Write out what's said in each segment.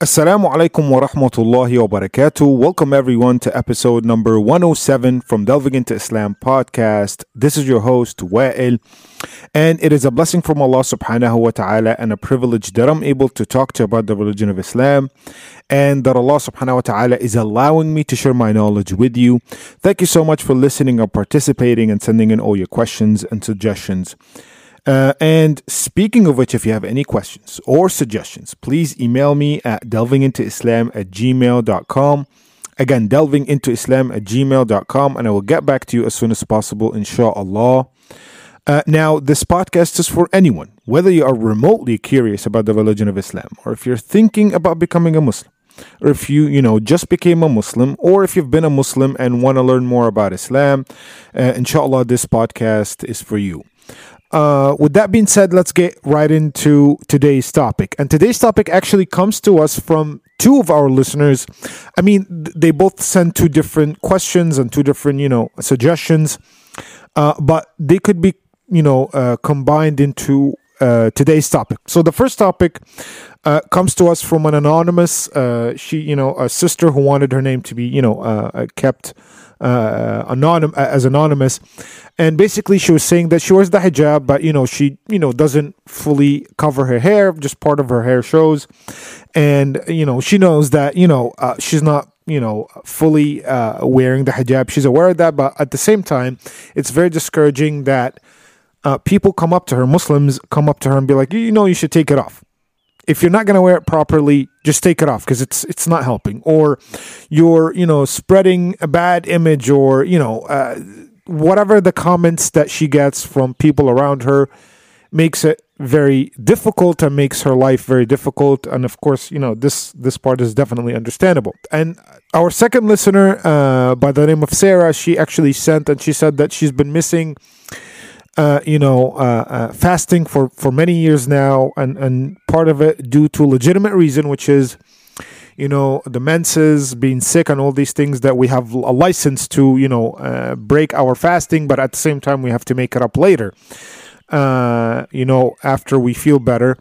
Assalamu alaikum wa rahmatullahi wa barakatuh. Welcome everyone to episode number 107 from Delving into Islam podcast. This is your host, Wa'il, and it is a blessing from Allah subhanahu wa ta'ala and a privilege that I'm able to talk to you about the religion of Islam and that Allah subhanahu wa ta'ala is allowing me to share my knowledge with you. Thank you so much for listening or participating and sending in all your questions and suggestions. Uh, and speaking of which, if you have any questions or suggestions, please email me at delvingintoislam at gmail.com. Again, delvingintoislam at gmail.com, and I will get back to you as soon as possible, inshallah. Uh, now, this podcast is for anyone, whether you are remotely curious about the religion of Islam, or if you're thinking about becoming a Muslim, or if you, you know, just became a Muslim, or if you've been a Muslim and want to learn more about Islam, uh, inshallah, this podcast is for you. Uh, with that being said, let's get right into today's topic. And today's topic actually comes to us from two of our listeners. I mean, they both sent two different questions and two different, you know, suggestions, uh, but they could be, you know, uh, combined into uh, today's topic. So the first topic uh, comes to us from an anonymous, uh, she, you know, a sister who wanted her name to be, you know, kept uh, anonym as anonymous, and basically she was saying that she wears the hijab, but you know she you know doesn't fully cover her hair, just part of her hair shows, and you know she knows that you know uh, she's not you know fully uh, wearing the hijab. She's aware of that, but at the same time, it's very discouraging that uh, people come up to her, Muslims come up to her and be like, you know, you should take it off if you're not going to wear it properly, just take it off because it's it's not helping. Or you're you know spreading a bad image, or you know uh, whatever the comments that she gets from people around her makes it very difficult and makes her life very difficult. And of course, you know this this part is definitely understandable. And our second listener, uh, by the name of Sarah, she actually sent and she said that she's been missing uh, you know, uh, uh, fasting for, for many years now, and, and part of it due to legitimate reason, which is, you know, the menses, being sick, and all these things that we have a license to, you know, uh, break our fasting, but at the same time, we have to make it up later, uh, you know, after we feel better.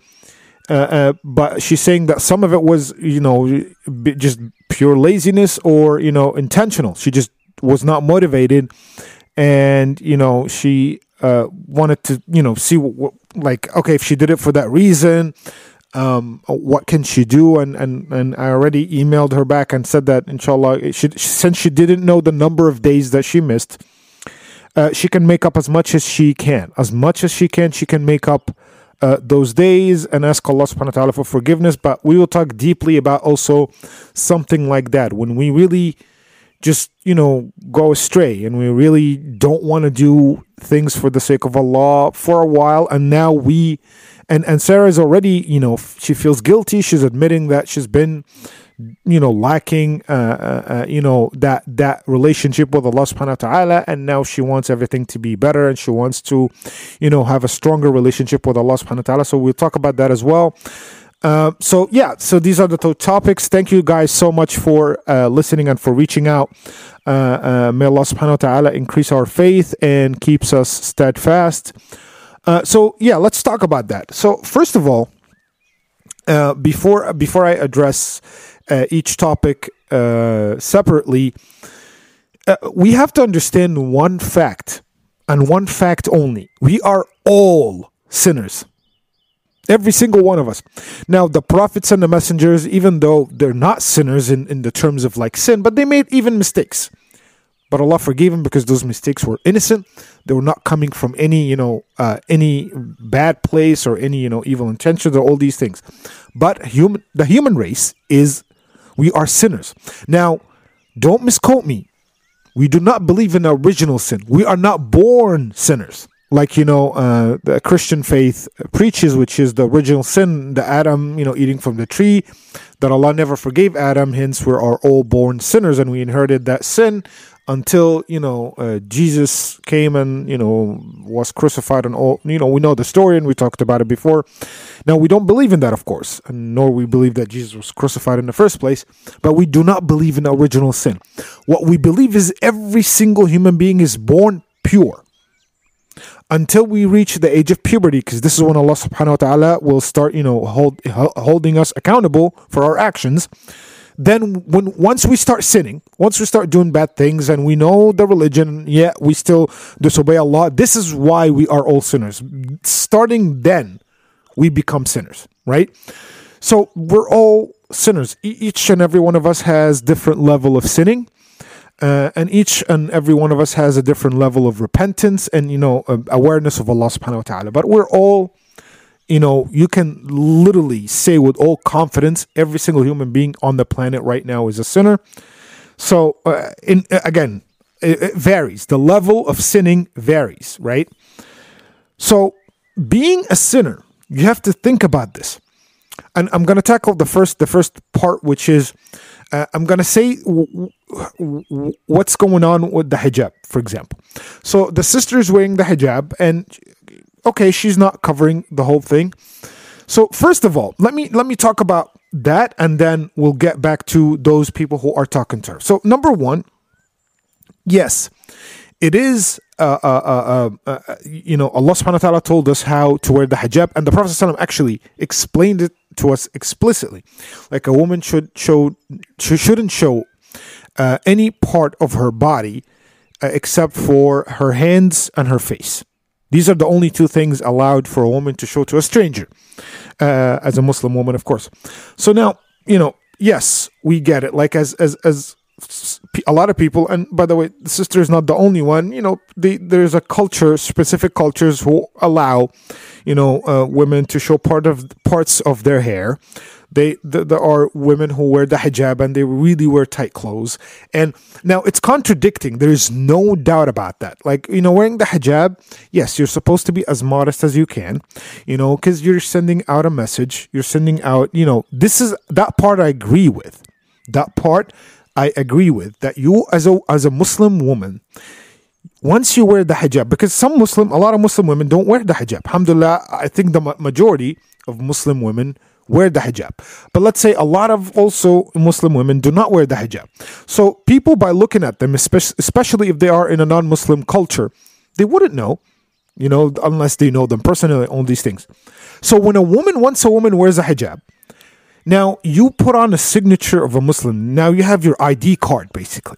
but she's saying that some of it was, you know, just pure laziness or, you know, intentional. She just was not motivated and you know she uh, wanted to, you know, see what, what, like, okay, if she did it for that reason, um, what can she do? And, and, and I already emailed her back and said that, inshallah, she, since she didn't know the number of days that she missed, uh, she can make up as much as she can. As much as she can, she can make up uh, those days and ask Allah subhanahu wa ta'ala for forgiveness. But we will talk deeply about also something like that when we really just you know go astray. And we really don't want to do things for the sake of Allah for a while. And now we and and Sarah is already you know she feels guilty. She's admitting that she's been you know lacking uh, uh, uh, you know that that relationship with Allah subhanahu wa ta'ala. And now she wants everything to be better. And she wants to you know have a stronger relationship with Allah subhanahu wa ta'ala. So we'll talk about that as well uh, so yeah, so these are the two topics. Thank you guys so much for uh, listening and for reaching out. Uh, uh may Allah subhanahu wa ta'ala increase our faith and keeps us steadfast. Uh, so yeah, let's talk about that. So first of all, before before I address each topic separately, we have to understand one fact and one fact only. We are all sinners. Every single one of us. Now, the prophets and the messengers, even though they're not sinners in, in the terms of like sin, but they made even mistakes. But Allah forgave them because those mistakes were innocent. They were not coming from any, you know, uh, any bad place or any, you know, evil intentions or all these things. But human, the human race is, we are sinners. Now, don't misquote me. We do not believe in original sin. We are not born sinners like you know uh, the christian faith preaches which is the original sin the adam you know eating from the tree that allah never forgave adam hence we are all born sinners and we inherited that sin until you know uh, jesus came and you know was crucified and all you know we know the story and we talked about it before. Now we don't believe in that of course and nor we believe that jesus was crucified in the first place but we do not believe in original sin. What we believe is every single human being is born pure until we reach the age of puberty, because this is when Allah subhanahu wa ta'ala will start, you know, hold, holding us accountable for our actions. Then when once we start sinning, once we start doing bad things and we know the religion, yet we still disobey Allah, this is why we are all sinners. Starting then, we become sinners, right? So we're all sinners. each and every one of us has different level of sinning. Uh, and each and every one of us has a different level of repentance and you know awareness of Allah subhanahu wa ta'ala. But we're all you know you can literally say with all confidence every single human being on the planet right now is a sinner. So uh, in uh, again it, it varies. The level of sinning varies right? So being a sinner you have to think about this. And i'm going to tackle the first the first part which is uh, I'm going to say w- w- what's going on with the hijab, for example. So the sister is wearing the hijab, and okay, she's not covering the whole thing. So first of all, let me let me talk about that, and then we'll get back to those people who are talking to her. So number one, yes, it is. Uh, uh, uh, uh, uh you know, Allah Subhanahu wa Taala told us how to wear the hijab, and the Prophet actually explained it to us explicitly. Like a woman should show, she shouldn't show uh, any part of her body uh, except for her hands and her face. These are the only two things allowed for a woman to show to a stranger, uh, as a Muslim woman, of course. So now, you know, yes, we get it. Like as as as a lot of people, and by the way, the sister is not the only one. You know, the, there's a culture, specific cultures who allow, you know, uh, women to show part of parts of their hair. They th- there are women who wear the hijab and they really wear tight clothes. And now it's contradicting. There is no doubt about that. Like you know, wearing the hijab, yes, you're supposed to be as modest as you can. You know, because you're sending out a message. You're sending out. You know, this is that part I agree with. That part I agree with that you as a as a Muslim woman, once you wear the hijab, because some Muslim, a lot of Muslim women don't wear the hijab. Alhamdulillah, I think the majority of Muslim women wear the hijab. But let's say a lot of also Muslim women do not wear the hijab. So people, by looking at them, especially if they are in a non-Muslim culture, they wouldn't know, you know, unless they know them personally on these things. So when a woman, once a woman wears a hijab, now, you put on a signature of a Muslim. Now you have your ID card, basically.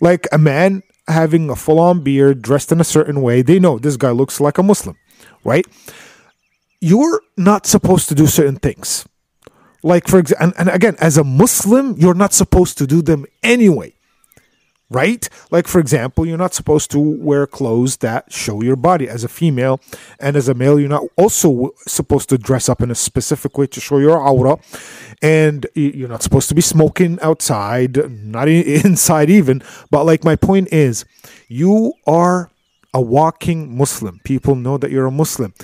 Like a man having a full on beard, dressed in a certain way, they know this guy looks like a Muslim, right? You're not supposed to do certain things. Like, for example, and, and again, as a Muslim, you're not supposed to do them anyway right? Like, for example, you're not supposed to wear clothes that show your body as a female, and as a male, you're not also supposed to dress up in a specific way to show your awrah, and you're not supposed to be smoking outside, not inside even. But, like, my point is, you are a walking Muslim. People know that you're a Muslim.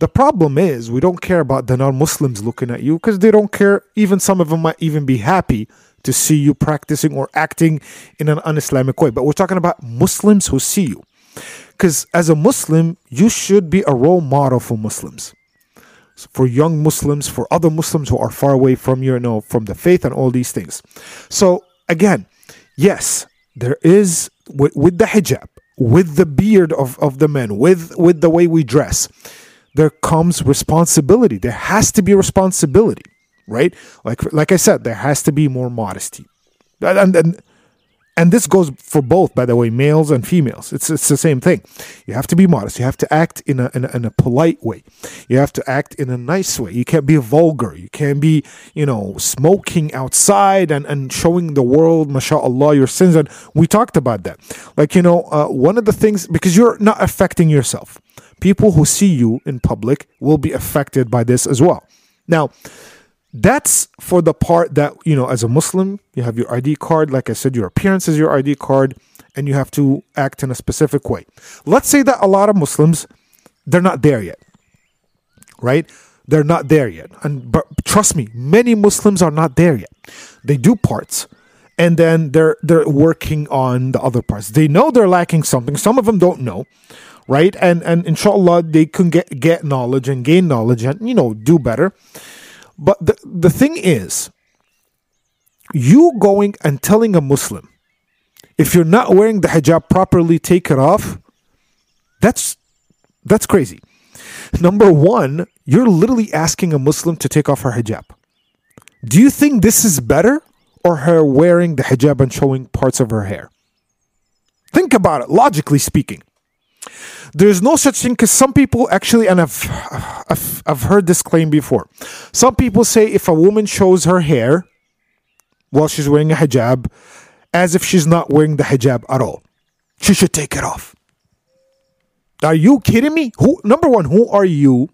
The problem is, we don't care about the non Muslims looking at you because they don't care. Even some of them might even be happy to see you practicing or acting in an un Islamic way. But we're talking about Muslims who see you. Because as a Muslim, you should be a role model for Muslims. For young Muslims, for other Muslims who are far away from you know, from the faith and all these things. So again, yes, there is with, with the hijab, with the beard of, of the men, with with the way we dress, there comes responsibility. There has to be responsibility right? Like like I said, there has to be more modesty, and and and this goes for both, by the way, males and females. It's it's the same thing. You have to be modest. You have to act in a, in a in a polite way. You have to act in a nice way. You can't be vulgar. You can't be you know smoking outside and and showing the world, mashallah, your sins. And we talked about that. Like you know, uh, one of the things because you're not affecting yourself. People who see you in public will be affected by this as well. Now, that's for the part that you know as a muslim you have your id card. Like i said your appearance is your id card and you have to act in a specific way. Let's say that a lot of muslims they're not there yet right? They're not there yet. And but trust me many muslims are not there yet. They do parts and then they're they're working on the other parts. They know they're lacking something. Some of them don't know right? And and inshallah they can get get knowledge and gain knowledge and you know do better but the, the thing is, you going and telling a Muslim, if you're not wearing the hijab properly, take it off, that's That's crazy. Number one, you're literally asking a Muslim to take off her hijab. Do you think this is better or her wearing the hijab and showing parts of her hair? Think about it, logically speaking. There's no such thing because some people actually, and I've, I've, I've heard this claim before. Some people say if a woman shows her hair while she's wearing a hijab, as if she's not wearing the hijab at all, she should take it off. Are you kidding me? Who number one? Who are you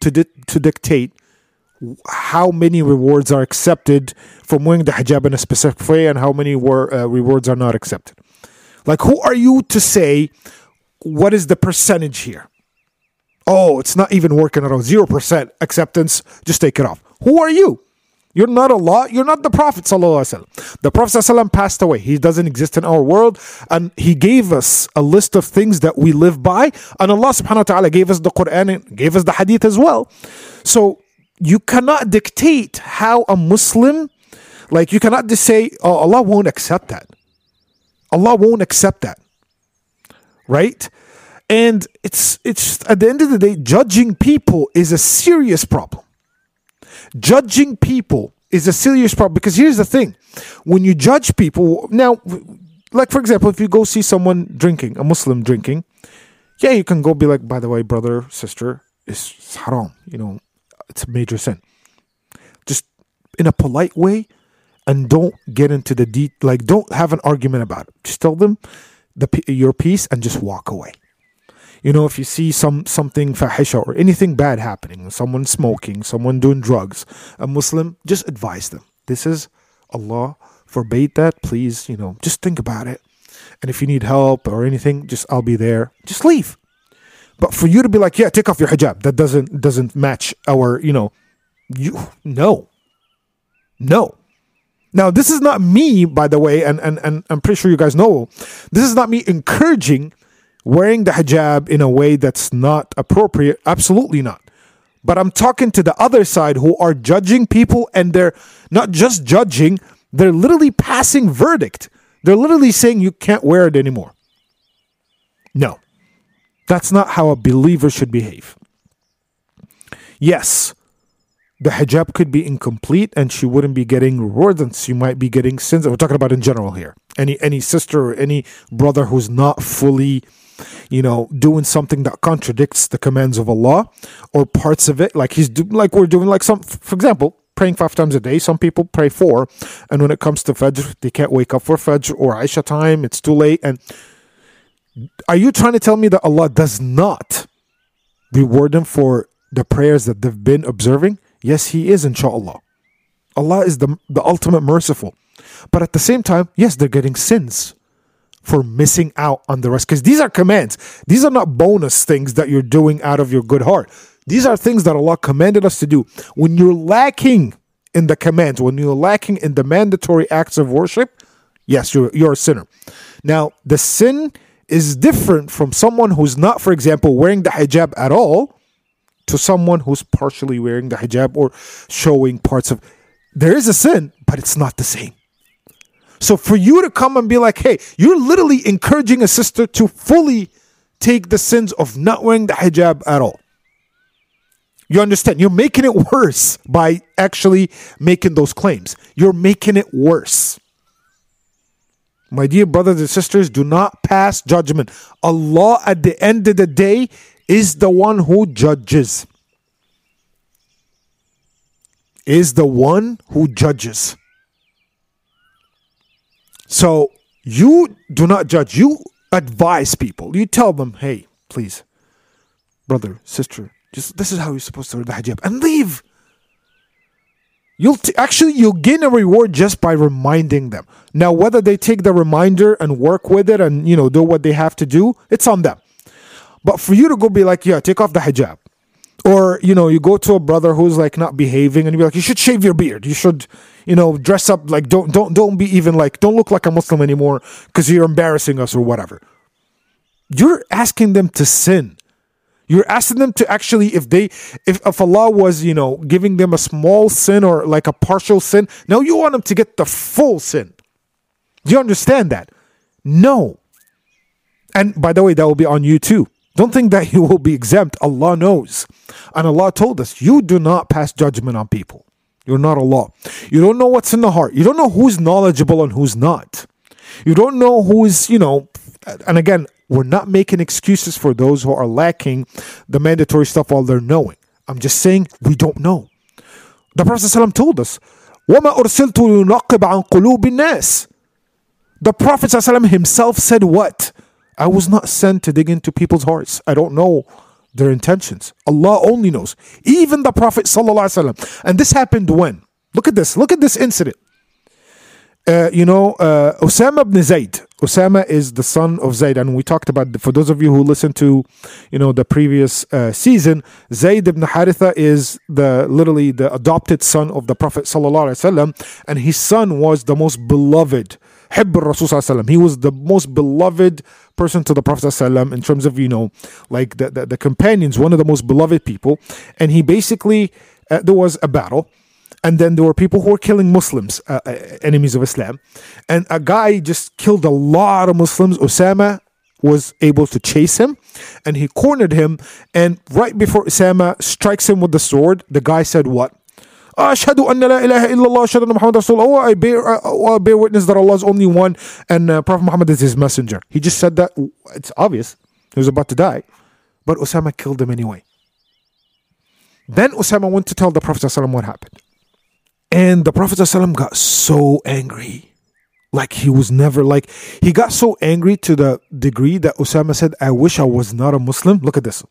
to di- to dictate how many rewards are accepted from wearing the hijab in a specific way and how many were, uh, rewards are not accepted? Like, who are you to say what is the percentage here? Oh, it's not even working at all. Zero percent acceptance. Just take it off. Who are you? You're not Allah. You're not the Prophet The Prophet passed away. He doesn't exist in our world, and He gave us a list of things that we live by. And Allah Subhanahu wa Taala gave us the Quran and gave us the Hadith as well. So you cannot dictate how a Muslim, like you cannot just say, "Oh, Allah won't accept that." Allah won't accept that, right? And it's it's at the end of the day, judging people is a serious problem. Judging people is a serious problem because here's the thing. When you judge people now like for example if you go see someone drinking a muslim drinking yeah you can go be like by the way brother sister it's haram you know it's a major sin. Just in a polite way and don't get into the deep like don't have an argument about it. Just tell them the your piece and just walk away. You know if you see some something fahisha or anything bad happening someone smoking someone doing drugs a muslim just advise them. This is allah forbade that. Please you know just think about it. And if you need help or anything just i'll be there. Just leave. But for you to be like yeah take off your hijab that doesn't doesn't match our you know you no. No now, this is not me, by the way, and, and, and I'm pretty sure you guys know. This is not me encouraging wearing the hijab in a way that's not appropriate. Absolutely not. But I'm talking to the other side who are judging people and they're not just judging, they're literally passing verdict. They're literally saying you can't wear it anymore. No, that's not how a believer should behave. Yes, the hijab could be incomplete and she wouldn't be getting rewards she might be getting sins. We're talking about in general here. Any any sister or any brother who's not fully you know, doing something that contradicts the commands of Allah or parts of it, like he's do, like we're doing, like some, for example, praying five times a day. Some people pray four, and when it comes to Fajr, they can't wake up for Fajr or Isha time. It's too late. And are you trying to tell me that Allah does not reward them for the prayers that they've been observing? Yes, He is, inshallah. Allah is the, the ultimate merciful. But at the same time, yes, they're getting sins for missing out on the rest. Because these are commands. These are not bonus things that you're doing out of your good heart. These are things that Allah commanded us to do. When you're lacking in the commands, when you're lacking in the mandatory acts of worship, yes, you're, you're a sinner. Now, the sin is different from someone who's not, for example, wearing the hijab at all to someone who's partially wearing the hijab or showing parts of. There is a sin, but it's not the same. So for you to come and be like, hey, you're literally encouraging a sister to fully take the sins of not wearing the hijab at all. You understand? You're making it worse by actually making those claims. You're making it worse. My dear brothers and sisters, do not pass judgment. Allah, at the end of the day, is the one who judges. Is the one who judges. So you do not judge. You advise people. You tell them, hey, please, brother, sister, just this is how you're supposed to wear the hijab, and leave. You'll t- actually you'll gain a reward just by reminding them. Now, whether they take the reminder and work with it and you know do what they have to do, it's on them. But for you to go be like, yeah, take off the hijab, or you know, you go to a brother who's like not behaving, and you be like, you should shave your beard. You should you know, dress up like don't don't don't be even like don't look like a Muslim anymore because you're embarrassing us or whatever. You're asking them to sin. You're asking them to actually, if they, if, if Allah was, you know, giving them a small sin or like a partial sin, now you want them to get the full sin. Do you understand that? No. And by the way, that will be on you too. Don't think that you will be exempt. Allah knows. And Allah told us, you do not pass judgment on people. You're not Allah. You don't know what's in the heart. You don't know who's knowledgeable and who's not. You don't know who's, you know, and again, we're not making excuses for those who are lacking the mandatory stuff while they're knowing. I'm just saying we don't know. The Prophet ﷺ told us, وَمَا أُرْسِلْتُ لِنَقِّبَ عَنْ قُلُوبِ النَّاسِ The Prophet ﷺ himself said what? I was not sent to dig into people's hearts. I don't know their intentions. Allah only knows. Even the Prophet ﷺ. And this happened when? Look at this. Look at this incident. Uh, you know, uh, Osama ibn Zayd. Osama is the son of Zayd, and we talked about. For those of you who listened to, you know, the previous uh, season, Zayd ibn Haritha is the literally the adopted son of the Prophet sallallahu alaihi wasallam, and his son was the most beloved. Rasul He was the most beloved person to the Prophet ﷺ in terms of you know, like the, the, the companions, one of the most beloved people, and he basically uh, there was a battle and then there were people who were killing Muslims, uh, uh, enemies of Islam. And a guy just killed a lot of Muslims. Osama was able to chase him and he cornered him. And right before Osama strikes him with the sword, the guy said, What? Oh, I bear, uh, oh, bear witness that Allah is only one and uh, Prophet Muhammad is his messenger. He just said that it's obvious he was about to die. But Osama killed him anyway. Then Osama went to tell the Prophet ﷺ what happened. And the Prophet ﷺ got so angry. Like he was never like he got so angry to the degree that Osama said I wish I was not a Muslim. Look at this.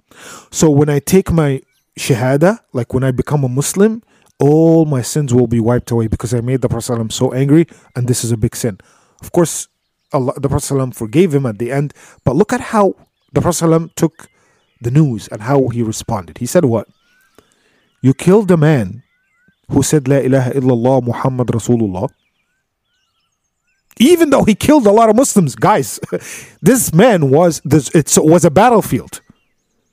So when I take my shahada like when I become a Muslim all my sins will be wiped away because I made the Prophet so angry, and this is a big sin. Of course, Allah, the Prophet forgave him at the end, but look at how the Prophet took the news and how he responded. He said, What? You killed a man who said, La ilaha illallah Muhammad Rasulullah. Even though he killed a lot of Muslims, guys, this man was this it was a battlefield.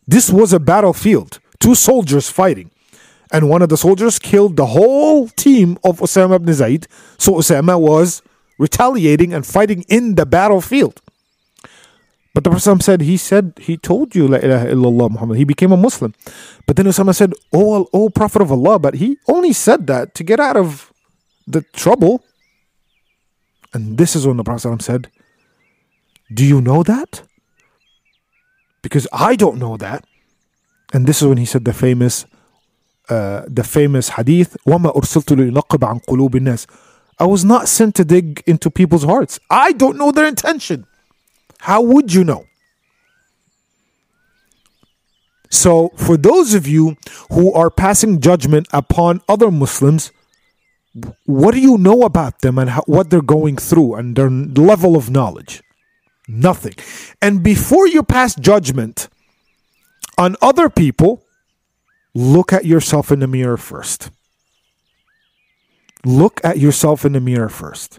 This was a battlefield. Two soldiers fighting. And one of the soldiers killed the whole team of Osama ibn Zayd. So Osama was retaliating and fighting in the battlefield. But the Prophet said, he said, he told you, La ilaha illallah Muhammad. He became a Muslim. But then Osama said, oh, oh, Prophet of Allah, but he only said that to get out of the trouble. And this is when the Prophet said, Do you know that? Because I don't know that. And this is when he said the famous, the famous hadith, وَمَا أُرْسِلْتُ لِنَقِبَ عَنْ قُلُوبِ النَّاسِ I was not sent to dig into people's hearts. I don't know their intention. How would you know? So, for those of you who are passing judgment upon other Muslims, what do you know about them and how, what they're going through and their level of knowledge? Nothing. And before you pass judgment on other people, look at yourself in the mirror first. Look at yourself in the mirror first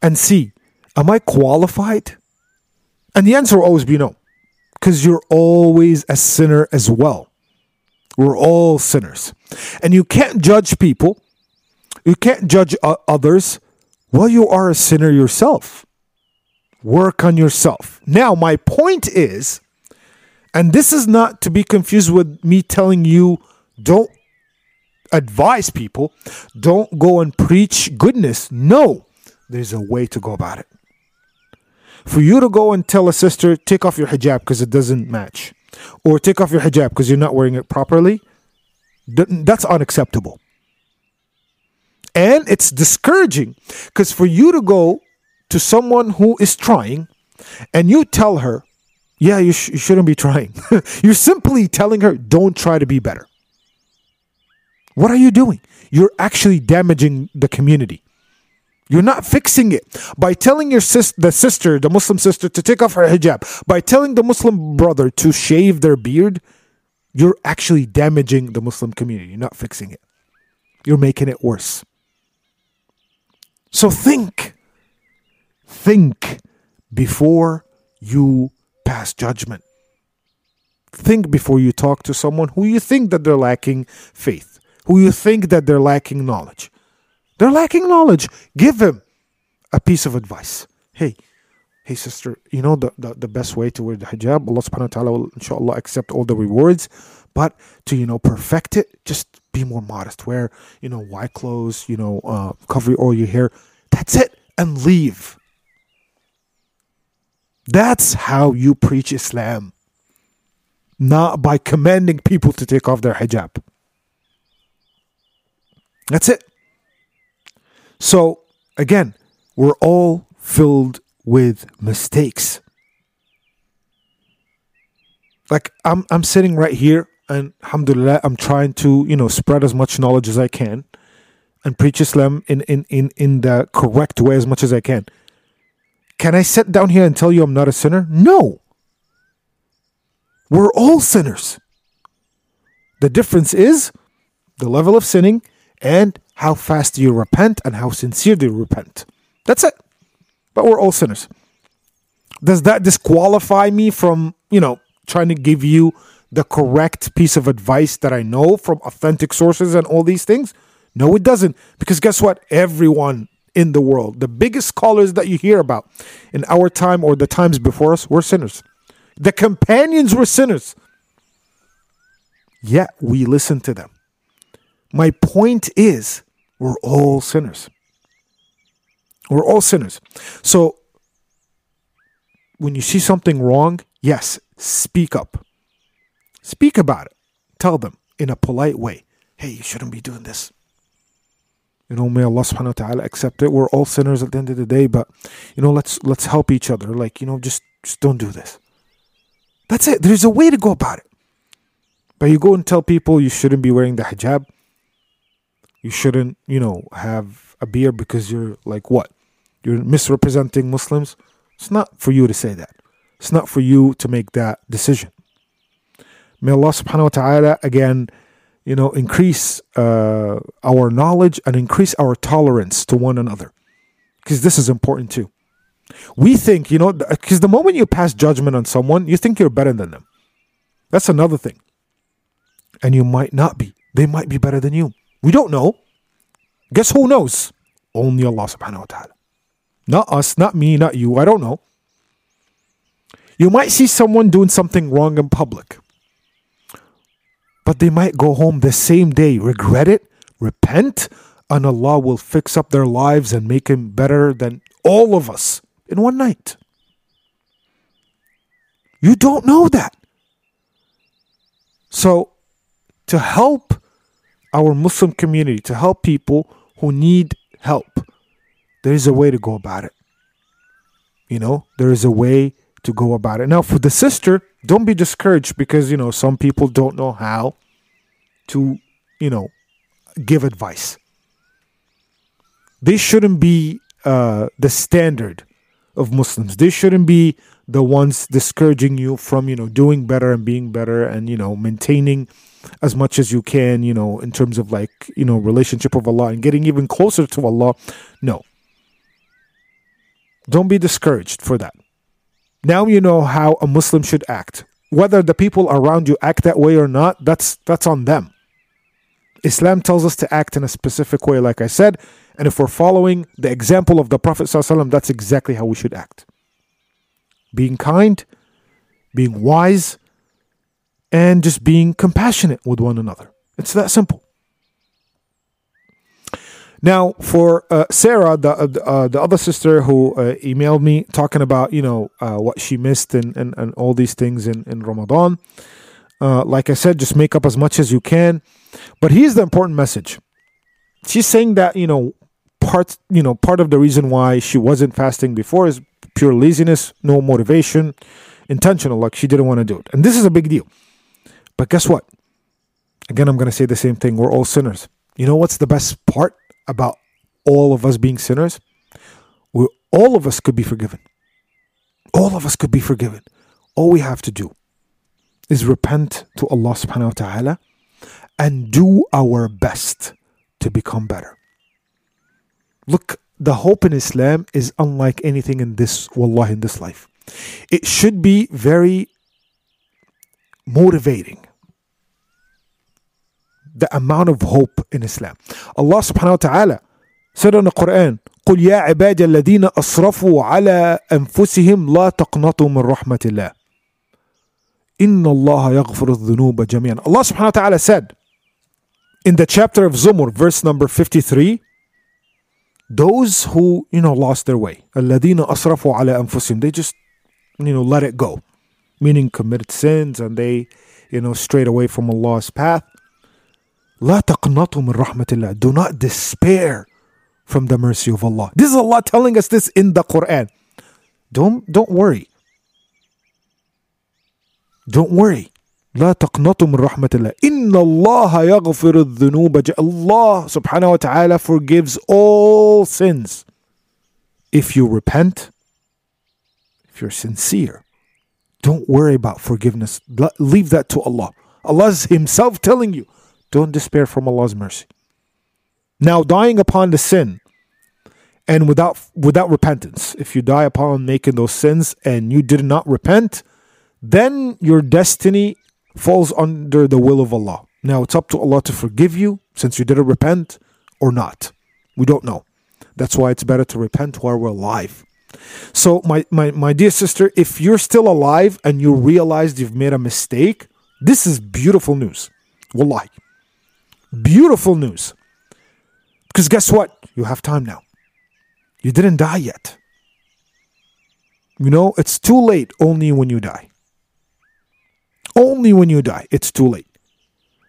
and see, am I qualified and the answer will always be no, because you're always a sinner as well. We're all sinners. And you can't judge people, you can't judge others while you are a sinner yourself. Work on yourself. Now, my point is, and this is not to be confused with me telling you don't advise people, don't go and preach goodness. No, there's a way to go about it. For you to go and tell a sister, take off your hijab because it doesn't match, or take off your hijab because you're not wearing it properly, that's unacceptable. And it's discouraging because for you to go to someone who is trying and you tell her, yeah, you, sh- you shouldn't be trying. you're simply telling her, don't try to be better. What are you doing? You're actually damaging the community. You're not fixing it by telling your sis, the sister, the Muslim sister, to take off her hijab. By telling the Muslim brother to shave their beard, you're actually damaging the Muslim community. You're not fixing it. You're making it worse. So think, think before you pass judgment. Think before you talk to someone who you think that they're lacking faith, who you think that they're lacking knowledge. They're lacking knowledge. Give them a piece of advice. Hey, hey sister, you know the, the, the best way to wear the hijab, Allah subhanahu wa ta'ala will inshallah accept all the rewards. But to, you know, perfect it, just be more modest. Wear, you know, white clothes, you know, uh, cover all your hair. That's it. And leave. That's how you preach Islam. Not by commanding people to take off their hijab. That's it. So, again, we're all filled with mistakes. Like I'm I'm sitting right here and alhamdulillah I'm trying to, you know, spread as much knowledge as I can and preach Islam in, in, in, in the correct way as much as I can. Can I sit down here and tell you I'm not a sinner? No. We're all sinners. The difference is the level of sinning and how fast you repent and how sincere you repent. That's it. But we're all sinners. Does that disqualify me from, you know, trying to give you the correct piece of advice that I know from authentic sources and all these things? No, it doesn't. Because guess what? Everyone in the world, the biggest scholars that you hear about in our time or the times before us, were sinners. The companions were sinners. Yet we listen to them. My point is, we're all sinners. We're all sinners. So when you see something wrong, yes, speak up. Speak about it. Tell them in a polite way, hey, you shouldn't be doing this. You know, may Allah subhanahu wa ta'ala accept it. We're all sinners at the end of the day, but you know, let's let's help each other. Like, you know, just just don't do this. That's it. There's a way to go about it. But you go and tell people you shouldn't be wearing the hijab. You shouldn't, you know, have a beard because you're like what? You're misrepresenting Muslims. It's not for you to say that. It's not for you to make that decision. May Allah subhanahu wa ta'ala again, you know, increase uh, our knowledge and increase our tolerance to one another. Because this is important too. We think, you know, because the moment you pass judgment on someone, you think you're better than them. That's another thing. And you might not be. They might be better than you. We don't know. Guess who knows? Only Allah subhanahu wa ta'ala. Not us, not me, not you. I don't know. You might see someone doing something wrong in public, but they might go home the same day, regret it, repent, and Allah will fix up their lives and make them better than all of us in one night. You don't know that. So, to help our Muslim community, to help people who need help, there is a way to go about it. You know, there is a way to go about it. Now, for the sister, don't be discouraged because, you know, some people don't know how to, you know, give advice. They shouldn't be uh, the standard of Muslims. They shouldn't be the ones discouraging you from, you know, doing better and being better and, you know, maintaining as much as you can, you know, in terms of like, you know, relationship of Allah and getting even closer to Allah. No. Don't be discouraged for that. Now you know how a Muslim should act. Whether the people around you act that way or not, that's that's on them. Islam tells us to act in a specific way, like I said, and if we're following the example of the Prophet, that's exactly how we should act. Being kind, being wise, and just being compassionate with one another. It's that simple. Now, for uh, Sarah, the uh, uh the other sister who uh, emailed me talking about you know uh, what she missed and, and, and all these things in in Ramadan, uh, like I said, just make up as much as you can. But here's the important message: she's saying that you know part you know part of the reason why she wasn't fasting before is pure laziness, no motivation, intentional, like she didn't want to do it, and this is a big deal. But guess what? Again, I'm going to say the same thing. We're all sinners. You know what's the best part? About all of us being sinners, we all of us could be forgiven. All of us could be forgiven. All we have to do is repent to Allah subhanahu wa ta'ala and do our best to become better. Look, the hope in Islam is unlike anything in this, wallah, in this life. It should be very motivating the amount of hope in Islam. Allah subhanahu wa ta'ala said in the Quran, قل يا عبادي الذين أسرفوا على أنفسهم لا تقنطوا من رحمة الله إن الله يغفر الذنوب جميعا Allah subhanahu wa ta'ala said in the chapter of Zumar verse number 53 those who you know lost their way الذين أسرفوا على أنفسهم they just you know let it go. Meaning committed sins and they you know strayed away from Allah's path. لا تقنطوا من رحمة الله do not despair from the mercy of Allah this is Allah telling us this in the Quran don't don't worry don't worry لا تقنطوا من رحمة الله إن الله يغفر الذنوب ج- Allah subhanahu wa ta'ala forgives all sins if you repent if you're sincere don't worry about forgiveness Le- leave that to Allah Allah is himself telling you don't despair from Allah's mercy now dying upon the sin and without without repentance if you die upon making those sins and you did not repent then your destiny falls under the will of Allah. Now it's up to Allah to forgive you since you didn't repent or not. We don't know. That's why it's better to repent while we're alive. So, my, my, my dear sister, if you're still alive and you realized you've made a mistake, this is beautiful news. Wallahi. Beautiful news. Because guess what? You have time now. You didn't die yet. You know, it's too late only when you die. Only when you die, it's too late.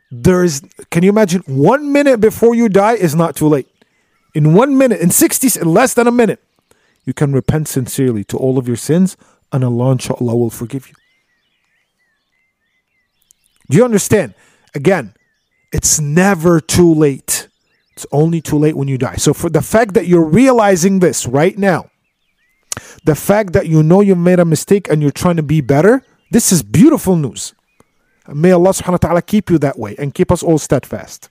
There is, can you imagine, one minute before you die is not too late. In one minute, in 60, in less than a minute, you can repent sincerely to all of your sins, and Allah, inshallah, will forgive you. Do you understand? Again, it's never too late. It's only too late when you die. So, for the fact that you're realizing this right now, the fact that you know you made a mistake and you're trying to be better, this is beautiful news. May Allah subhanahu wa ta'ala keep you that way and keep us all steadfast.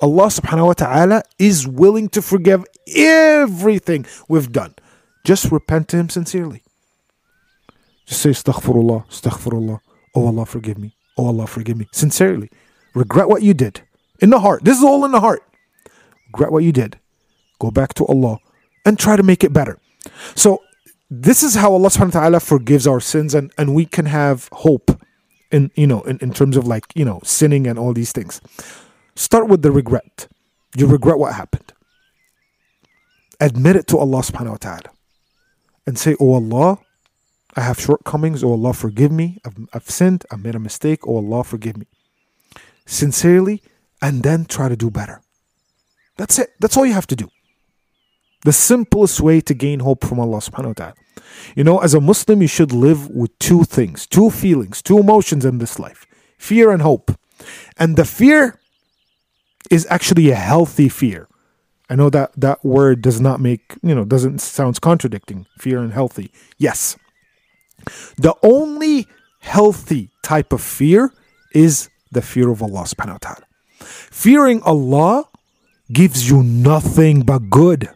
Allah subhanahu wa ta'ala is willing to forgive everything we've done. Just repent to Him sincerely. Just say, Astaghfirullah, Astaghfirullah. Oh Allah, forgive me. Oh Allah, forgive me. Sincerely. Regret what you did. In the heart. This is all in the heart. Regret what you did. Go back to Allah and try to make it better. So, this is how Allah subhanahu wa ta'ala forgives our sins and, and we can have hope in you know in, in terms of like you know sinning and all these things. Start with the regret. You regret what happened. Admit it to Allah subhanahu wa ta'ala. And say, Oh Allah, I have shortcomings. Oh Allah, forgive me. I've, I've sinned. I've made a mistake. Oh Allah, forgive me. Sincerely, and then try to do better. That's it. That's all you have to do. The simplest way to gain hope from Allah subhanahu wa ta'ala. You know, as a Muslim, you should live with two things, two feelings, two emotions in this life fear and hope. And the fear is actually a healthy fear. I know that that word does not make, you know, doesn't sounds contradicting, fear and healthy. Yes. The only healthy type of fear is the fear of Allah subhanahu wa ta'ala. Fearing Allah gives you nothing but good.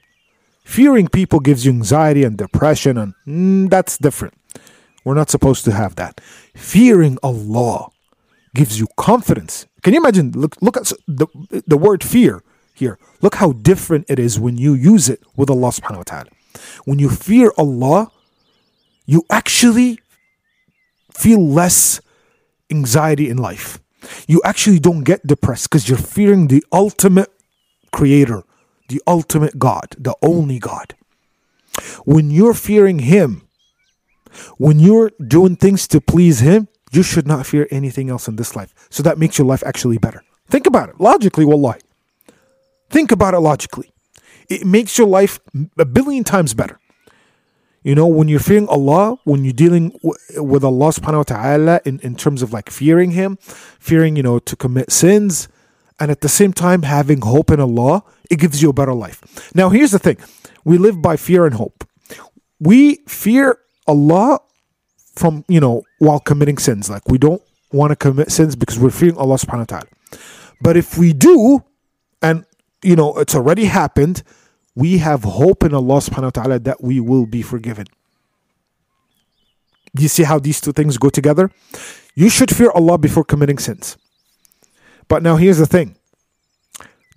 Fearing people gives you anxiety and depression, and mm, that's different. We're not supposed to have that. Fearing Allah gives you confidence. Can you imagine? Look, look at the, the word fear here. Look how different it is when you use it with Allah subhanahu wa ta'ala. When you fear Allah, you actually feel less anxiety in life. You actually don't get depressed because you're fearing the ultimate creator, the ultimate God, the only God. When you're fearing Him, when you're doing things to please Him, you should not fear anything else in this life. So that makes your life actually better. Think about it logically, wallahi. Think about it logically. It makes your life a billion times better. You know, when you're fearing Allah, when you're dealing w- with Allah subhanahu wa ta'ala in, in terms of like fearing Him, fearing, you know, to commit sins, and at the same time having hope in Allah, it gives you a better life. Now, here's the thing we live by fear and hope. We fear Allah from, you know, while committing sins. Like we don't want to commit sins because we're fearing Allah subhanahu wa ta'ala. But if we do, and, you know, it's already happened, we have hope in Allah subhanahu wa ta'ala that we will be forgiven. You see how these two things go together? You should fear Allah before committing sins. But now here's the thing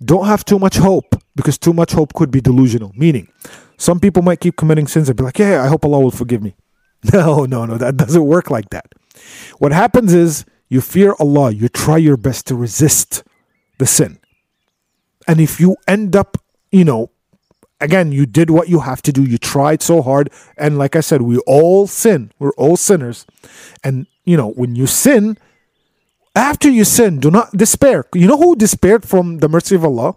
don't have too much hope because too much hope could be delusional. Meaning, some people might keep committing sins and be like, yeah, I hope Allah will forgive me. No, no, no, that doesn't work like that. What happens is you fear Allah, you try your best to resist the sin. And if you end up, you know, again, you did what you have to do, you tried so hard. And like I said, we all sin, we're all sinners. And, you know, when you sin, after you sin, do not despair. You know who despaired from the mercy of Allah?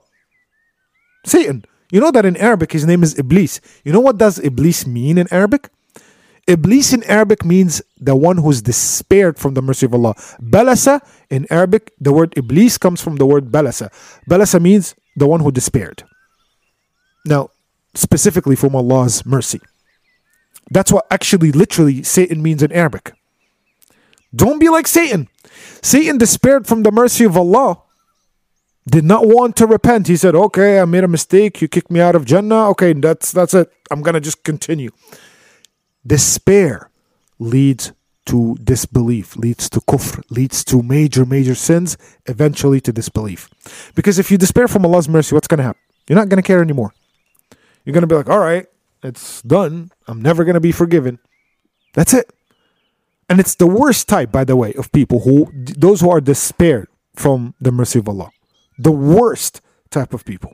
Satan. You know that in Arabic his name is Iblis. You know what does Iblis mean in Arabic? Iblis in Arabic means the one who's despaired from the mercy of Allah. Balasa in Arabic, the word Iblis comes from the word balasa. Balasa means the one who despaired. Now, specifically from Allah's mercy. That's what actually, literally, Satan means in Arabic. Don't be like Satan. Satan despaired from the mercy of Allah, did not want to repent. He said, Okay, I made a mistake. You kicked me out of Jannah. Okay, that's that's it. I'm gonna just continue. Despair leads to disbelief, leads to kufr, leads to major, major sins, eventually to disbelief. Because if you despair from Allah's mercy, what's gonna happen? You're not gonna care anymore. You're gonna be like, All right, it's done. I'm never gonna be forgiven. That's it. And it's the worst type, by the way, of people who, those who are despaired from the mercy of Allah. The worst type of people.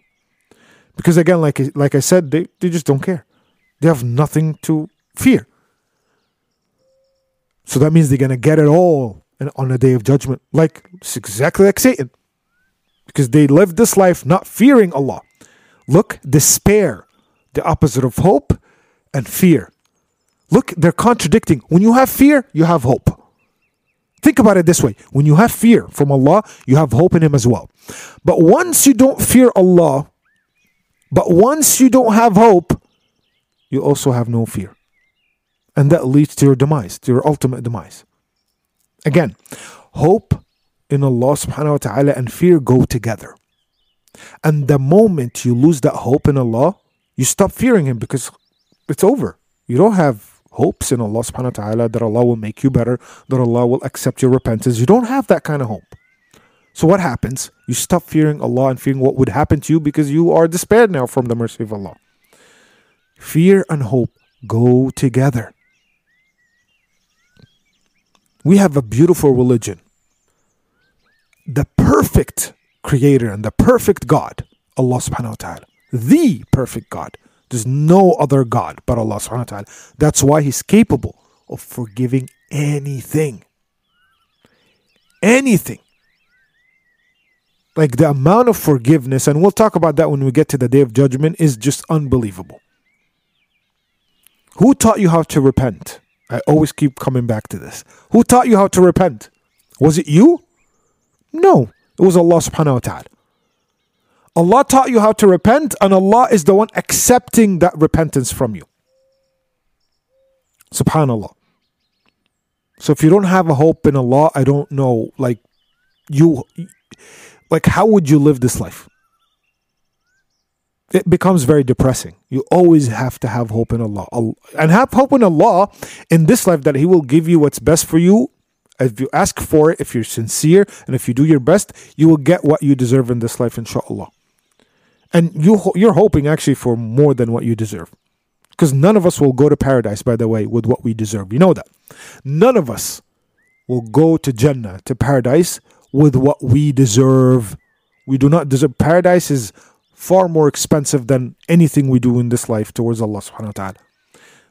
Because again, like, like I said, they, they just don't care. They have nothing to fear. So that means they're going to get it all on the day of judgment. Like, it's exactly like Satan. Because they live this life not fearing Allah. Look, despair, the opposite of hope, and fear. Look, they're contradicting. When you have fear, you have hope. Think about it this way when you have fear from Allah, you have hope in Him as well. But once you don't fear Allah, but once you don't have hope, you also have no fear. And that leads to your demise, to your ultimate demise. Again, hope in Allah subhanahu wa ta'ala and fear go together. And the moment you lose that hope in Allah, you stop fearing Him because it's over. You don't have hopes in Allah subhanahu wa ta'ala that Allah will make you better, that Allah will accept your repentance. You don't have that kind of hope. So what happens? You stop fearing Allah and fearing what would happen to you because you are despaired now from the mercy of Allah. Fear and hope go together. We have a beautiful religion. The perfect creator and the perfect God, Allah subhanahu wa ta'ala. The perfect God there's no other God but Allah subhanahu wa ta'ala. That's why He's capable of forgiving anything. Anything. Like the amount of forgiveness, and we'll talk about that when we get to the day of judgment, is just unbelievable. Who taught you how to repent? I always keep coming back to this. Who taught you how to repent? Was it you? No, it was Allah subhanahu wa ta'ala. Allah taught you how to repent, and Allah is the one accepting that repentance from you. Subhanallah. So if you don't have a hope in Allah, I don't know, like you like how would you live this life? It becomes very depressing. You always have to have hope in Allah. And have hope in Allah in this life that He will give you what's best for you. If you ask for it, if you're sincere, and if you do your best, you will get what you deserve in this life, inshallah and you you're hoping actually for more than what you deserve. Because none of us will go to paradise by the way with what we deserve. You know that. None of us will go to jannah to paradise with what we deserve. We do not deserve paradise is far more expensive than anything we do in this life towards allah subhanahu wa ta'ala.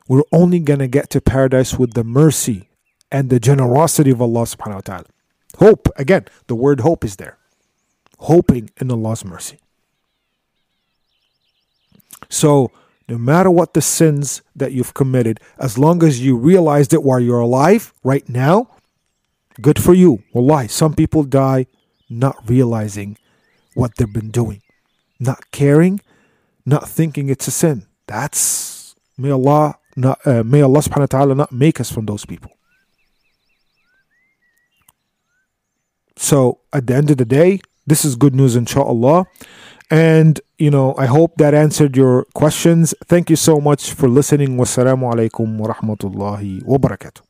We're only going to get to paradise with the mercy and the generosity of allah subhanahu wa ta'ala. Hope again the word hope is there. Hoping in allah's mercy so, no matter what the sins that you've committed, as long as you realized it while you're alive right now, good for you. Wallahi, some people die not realizing what they've been doing, not caring, not thinking it's a sin. That's may Allah not uh, may Allah subhanahu wa ta'ala not make us from those people. So at the end of the day, this is good news inshallah. And, you know, I hope that answered your questions. Thank you so much for listening. Wassalamu alaikum wa rahmatullahi wa barakatuh.